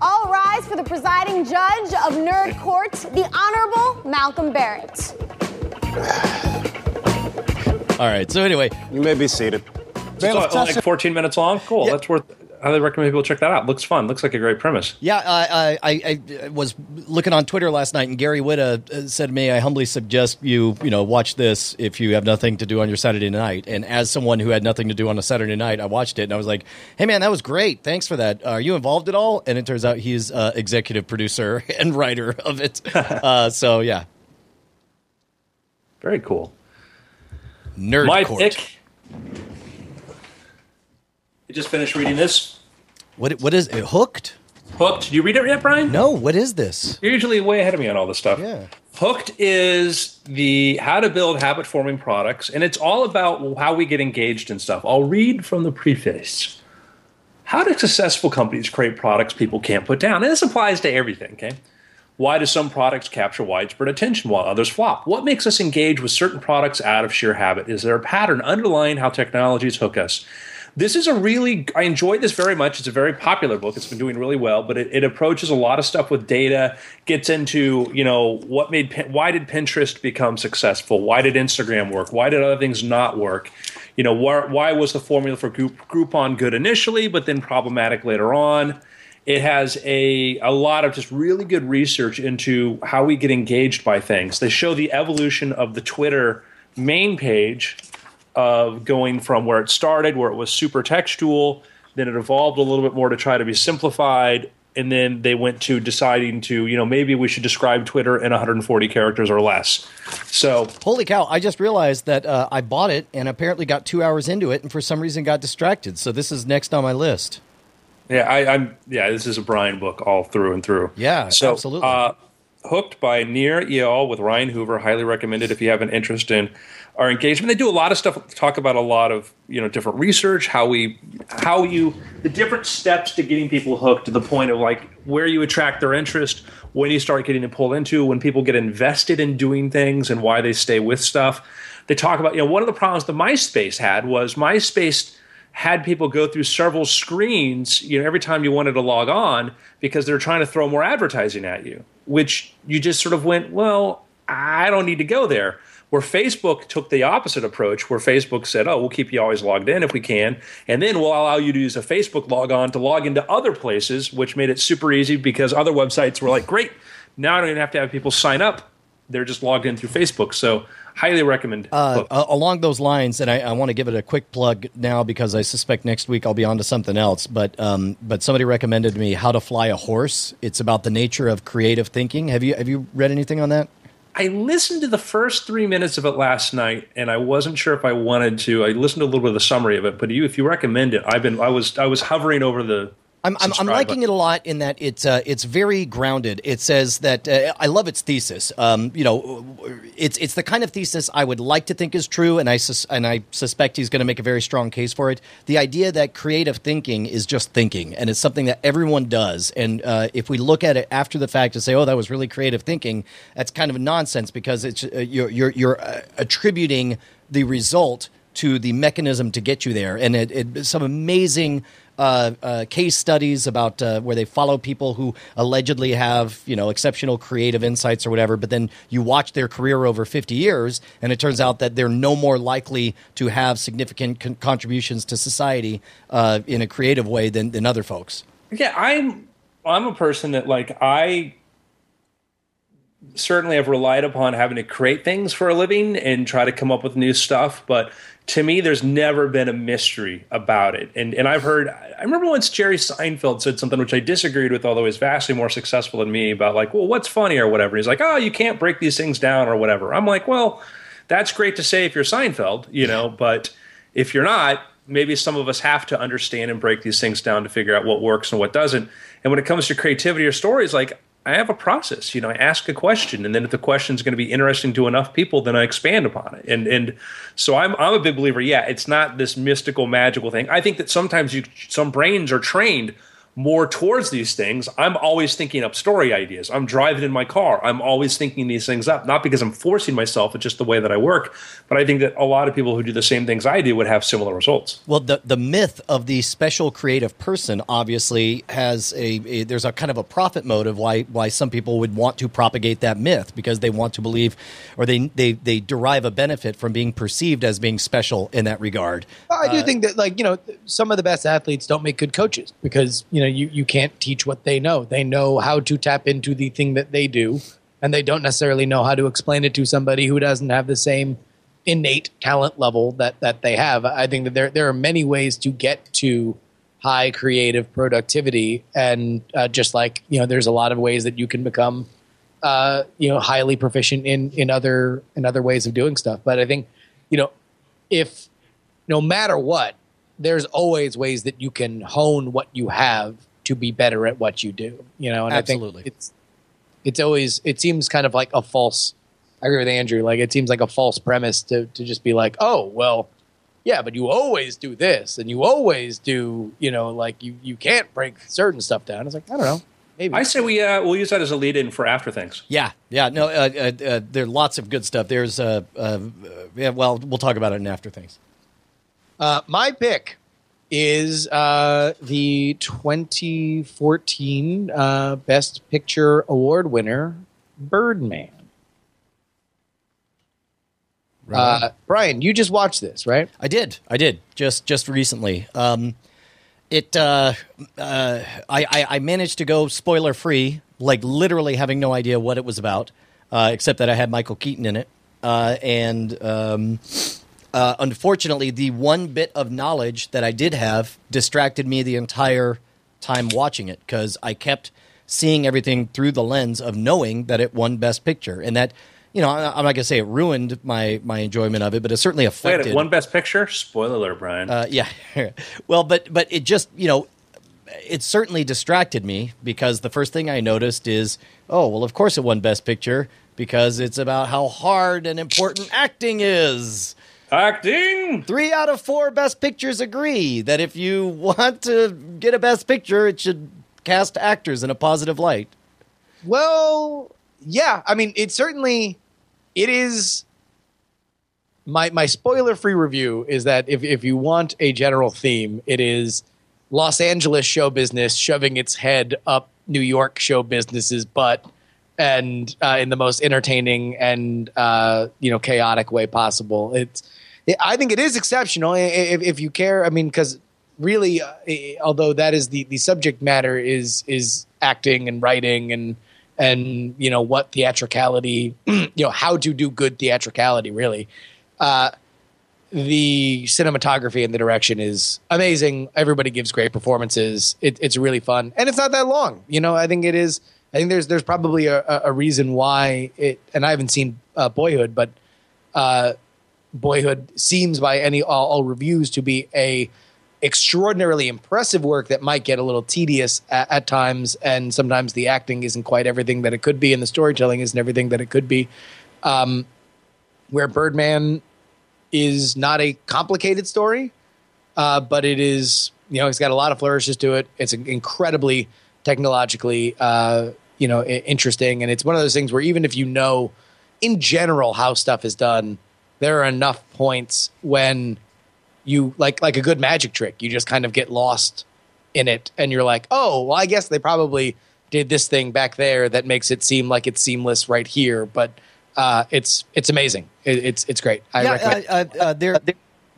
All rise for the presiding judge of Nerd Court, the Honorable Malcolm Barrett. All right. So anyway, You may be seated. Uh, it's like 14 minutes long. Cool. That's worth. I highly recommend people check that out. Looks fun. Looks like a great premise. Yeah, I, I, I, I was looking on Twitter last night, and Gary Whitta uh, said to me, "I humbly suggest you, you know, watch this if you have nothing to do on your Saturday night." And as someone who had nothing to do on a Saturday night, I watched it, and I was like, "Hey, man, that was great. Thanks for that. Are you involved at all?" And it turns out he's uh, executive producer and writer of it. uh, so yeah, Very cool. nerd My court. pick. You just finished reading this. What, what is it? Hooked? Hooked. Did you read it yet, Brian? No. What is this? You're usually way ahead of me on all this stuff. Yeah. Hooked is the how to build habit forming products, and it's all about how we get engaged and stuff. I'll read from the preface. How do successful companies create products people can't put down? And this applies to everything, okay? Why do some products capture widespread attention while others flop? What makes us engage with certain products out of sheer habit? Is there a pattern underlying how technologies hook us? This is a really, I enjoyed this very much. It's a very popular book. It's been doing really well, but it, it approaches a lot of stuff with data, gets into, you know, what made, why did Pinterest become successful? Why did Instagram work? Why did other things not work? You know, why, why was the formula for Group, Groupon good initially, but then problematic later on? It has a, a lot of just really good research into how we get engaged by things. They show the evolution of the Twitter main page of going from where it started, where it was super textual, then it evolved a little bit more to try to be simplified, and then they went to deciding to, you know, maybe we should describe Twitter in 140 characters or less. So Holy cow! I just realized that uh, I bought it and apparently got two hours into it, and for some reason got distracted. So this is next on my list. Yeah, I, I'm. Yeah, this is a Brian book all through and through. Yeah, so, absolutely. Uh, Hooked by Nir Eyal with Ryan Hoover. Highly recommended if you have an interest in our engagement. They do a lot of stuff. Talk about a lot of you know different research, how we, how you, the different steps to getting people hooked to the point of like where you attract their interest, when you start getting them pulled into, when people get invested in doing things, and why they stay with stuff. They talk about you know one of the problems the MySpace had was MySpace had people go through several screens, you know, every time you wanted to log on because they're trying to throw more advertising at you, which you just sort of went, well, I don't need to go there. Where Facebook took the opposite approach, where Facebook said, oh, we'll keep you always logged in if we can, and then we'll allow you to use a Facebook logon to log into other places, which made it super easy because other websites were like, great, now I don't even have to have people sign up they're just logged in through Facebook. So highly recommend. Uh, uh, along those lines, and I, I want to give it a quick plug now because I suspect next week I'll be on to something else. But um, but somebody recommended to me How to Fly a Horse. It's about the nature of creative thinking. Have you have you read anything on that? I listened to the first three minutes of it last night, and I wasn't sure if I wanted to. I listened to a little bit of the summary of it, but you, if you recommend it, I've been, I was, I was hovering over the. I'm, I'm, I'm liking it a lot in that it's uh, it's very grounded. It says that uh, I love its thesis. Um, you know, it's it's the kind of thesis I would like to think is true, and I sus- and I suspect he's going to make a very strong case for it. The idea that creative thinking is just thinking, and it's something that everyone does. And uh, if we look at it after the fact and say, "Oh, that was really creative thinking," that's kind of nonsense because it's uh, you're you're, you're uh, attributing the result to the mechanism to get you there, and it, it some amazing uh, uh, case studies about uh, where they follow people who allegedly have you know exceptional creative insights or whatever, but then you watch their career over 50 years, and it turns out that they're no more likely to have significant con- contributions to society uh, in a creative way than, than other folks. Yeah, I'm I'm a person that like I certainly have relied upon having to create things for a living and try to come up with new stuff, but to me there's never been a mystery about it. And and I've heard I remember once Jerry Seinfeld said something which I disagreed with although he's vastly more successful than me about like, well, what's funny or whatever. He's like, "Oh, you can't break these things down or whatever." I'm like, "Well, that's great to say if you're Seinfeld, you know, but if you're not, maybe some of us have to understand and break these things down to figure out what works and what doesn't. And when it comes to creativity or stories, like I have a process. You know, I ask a question, and then if the question is going to be interesting to enough people, then I expand upon it. And and so I'm I'm a big believer. Yeah, it's not this mystical, magical thing. I think that sometimes you some brains are trained more towards these things. I'm always thinking up story ideas. I'm driving in my car. I'm always thinking these things up, not because I'm forcing myself. It's just the way that I work. But I think that a lot of people who do the same things I do would have similar results. Well, the the myth of the special creative person obviously has a, a there's a kind of a profit motive why why some people would want to propagate that myth because they want to believe or they they they derive a benefit from being perceived as being special in that regard. I do uh, think that, like you know, some of the best athletes don't make good coaches because you know you you can't teach what they know. They know how to tap into the thing that they do, and they don't necessarily know how to explain it to somebody who doesn't have the same innate talent level that that they have. I think that there there are many ways to get to high creative productivity, and uh, just like you know, there's a lot of ways that you can become uh, you know highly proficient in in other in other ways of doing stuff. But I think you know if no matter what, there's always ways that you can hone what you have to be better at what you do. You know, and Absolutely. I think it's it's always it seems kind of like a false. I agree with Andrew. Like it seems like a false premise to to just be like, oh well, yeah, but you always do this, and you always do, you know, like you you can't break certain stuff down. It's like I don't know, maybe I say we uh, we'll use that as a lead in for after things. Yeah, yeah, no, uh, uh, uh, there are lots of good stuff. There's, uh, uh, yeah, well, we'll talk about it in after things. Uh, my pick is uh, the 2014 uh, Best Picture Award winner, Birdman. Uh, Brian, you just watched this, right? I did. I did just just recently. Um, it uh, uh, I, I I managed to go spoiler free, like literally having no idea what it was about, uh, except that I had Michael Keaton in it, uh, and um, uh, unfortunately, the one bit of knowledge that I did have distracted me the entire time watching it because I kept seeing everything through the lens of knowing that it won Best Picture, and that. You know, I- I'm not gonna say it ruined my, my enjoyment of it, but it certainly Wait, affected. one best picture. Spoiler alert, Brian. Uh, yeah. well, but but it just you know, it certainly distracted me because the first thing I noticed is, oh well, of course it won Best Picture because it's about how hard and important acting is. Acting. Three out of four Best Pictures agree that if you want to get a Best Picture, it should cast actors in a positive light. Well, yeah. I mean, it certainly it is. My my spoiler free review is that if if you want a general theme, it is Los Angeles show business shoving its head up New York show business's butt, and uh, in the most entertaining and uh, you know chaotic way possible. It's it, I think it is exceptional if, if you care. I mean, because really, uh, although that is the the subject matter is is acting and writing and and you know what theatricality, you know how to do good theatricality. Really, uh, the cinematography and the direction is amazing. Everybody gives great performances. It, it's really fun, and it's not that long. You know, I think it is. I think there's there's probably a, a reason why it. And I haven't seen uh, Boyhood, but uh, Boyhood seems by any all, all, reviews to be a extraordinarily impressive work that might get a little tedious at, at, times, and sometimes the acting isn't quite everything that it could be, and the storytelling isn't everything that it could be. Um, where Birdman is not a complicated story, uh, but it is you know it's got a lot of flourishes to it. It's incredibly technologically uh, you know interesting, and it's one of those things where even if you know in general how stuff is done, there are enough points when you like like a good magic trick, you just kind of get lost in it, and you're like, oh, well, I guess they probably did this thing back there that makes it seem like it's seamless right here, but uh, it's it's amazing. It, it's it's great. I yeah, recommend. Uh, uh, there,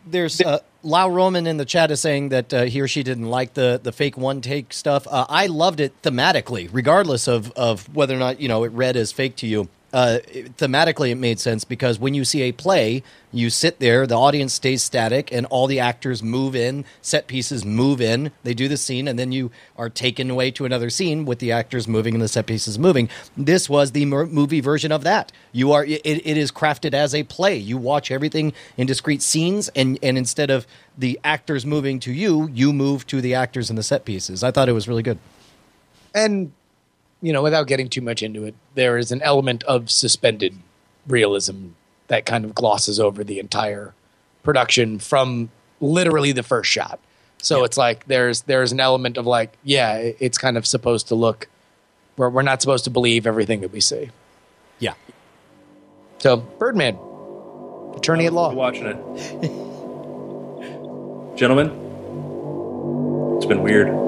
there's uh, Lau Roman in the chat is saying that uh, he or she didn't like the the fake one take stuff. Uh, I loved it thematically, regardless of of whether or not you know it read as fake to you uh, thematically it made sense because when you see a play, you sit there, the audience stays static, and all the actors move in, set pieces move in, they do the scene, and then you are taken away to another scene with the actors moving and the set pieces moving. This was the movie version of that. You are it, it is crafted as a play. You watch everything in discrete scenes, and and instead of the actors moving to you, you move to the actors and the set pieces. I thought it was really good. And you know, without getting too much into it, there is an element of suspended realism that kind of glosses over the entire production from literally the first shot. So yeah. it's like there's there's an element of like, yeah, it's kind of supposed to look we're we're not supposed to believe everything that we see. Yeah. So Birdman, attorney at law, watching it, gentlemen. It's been weird.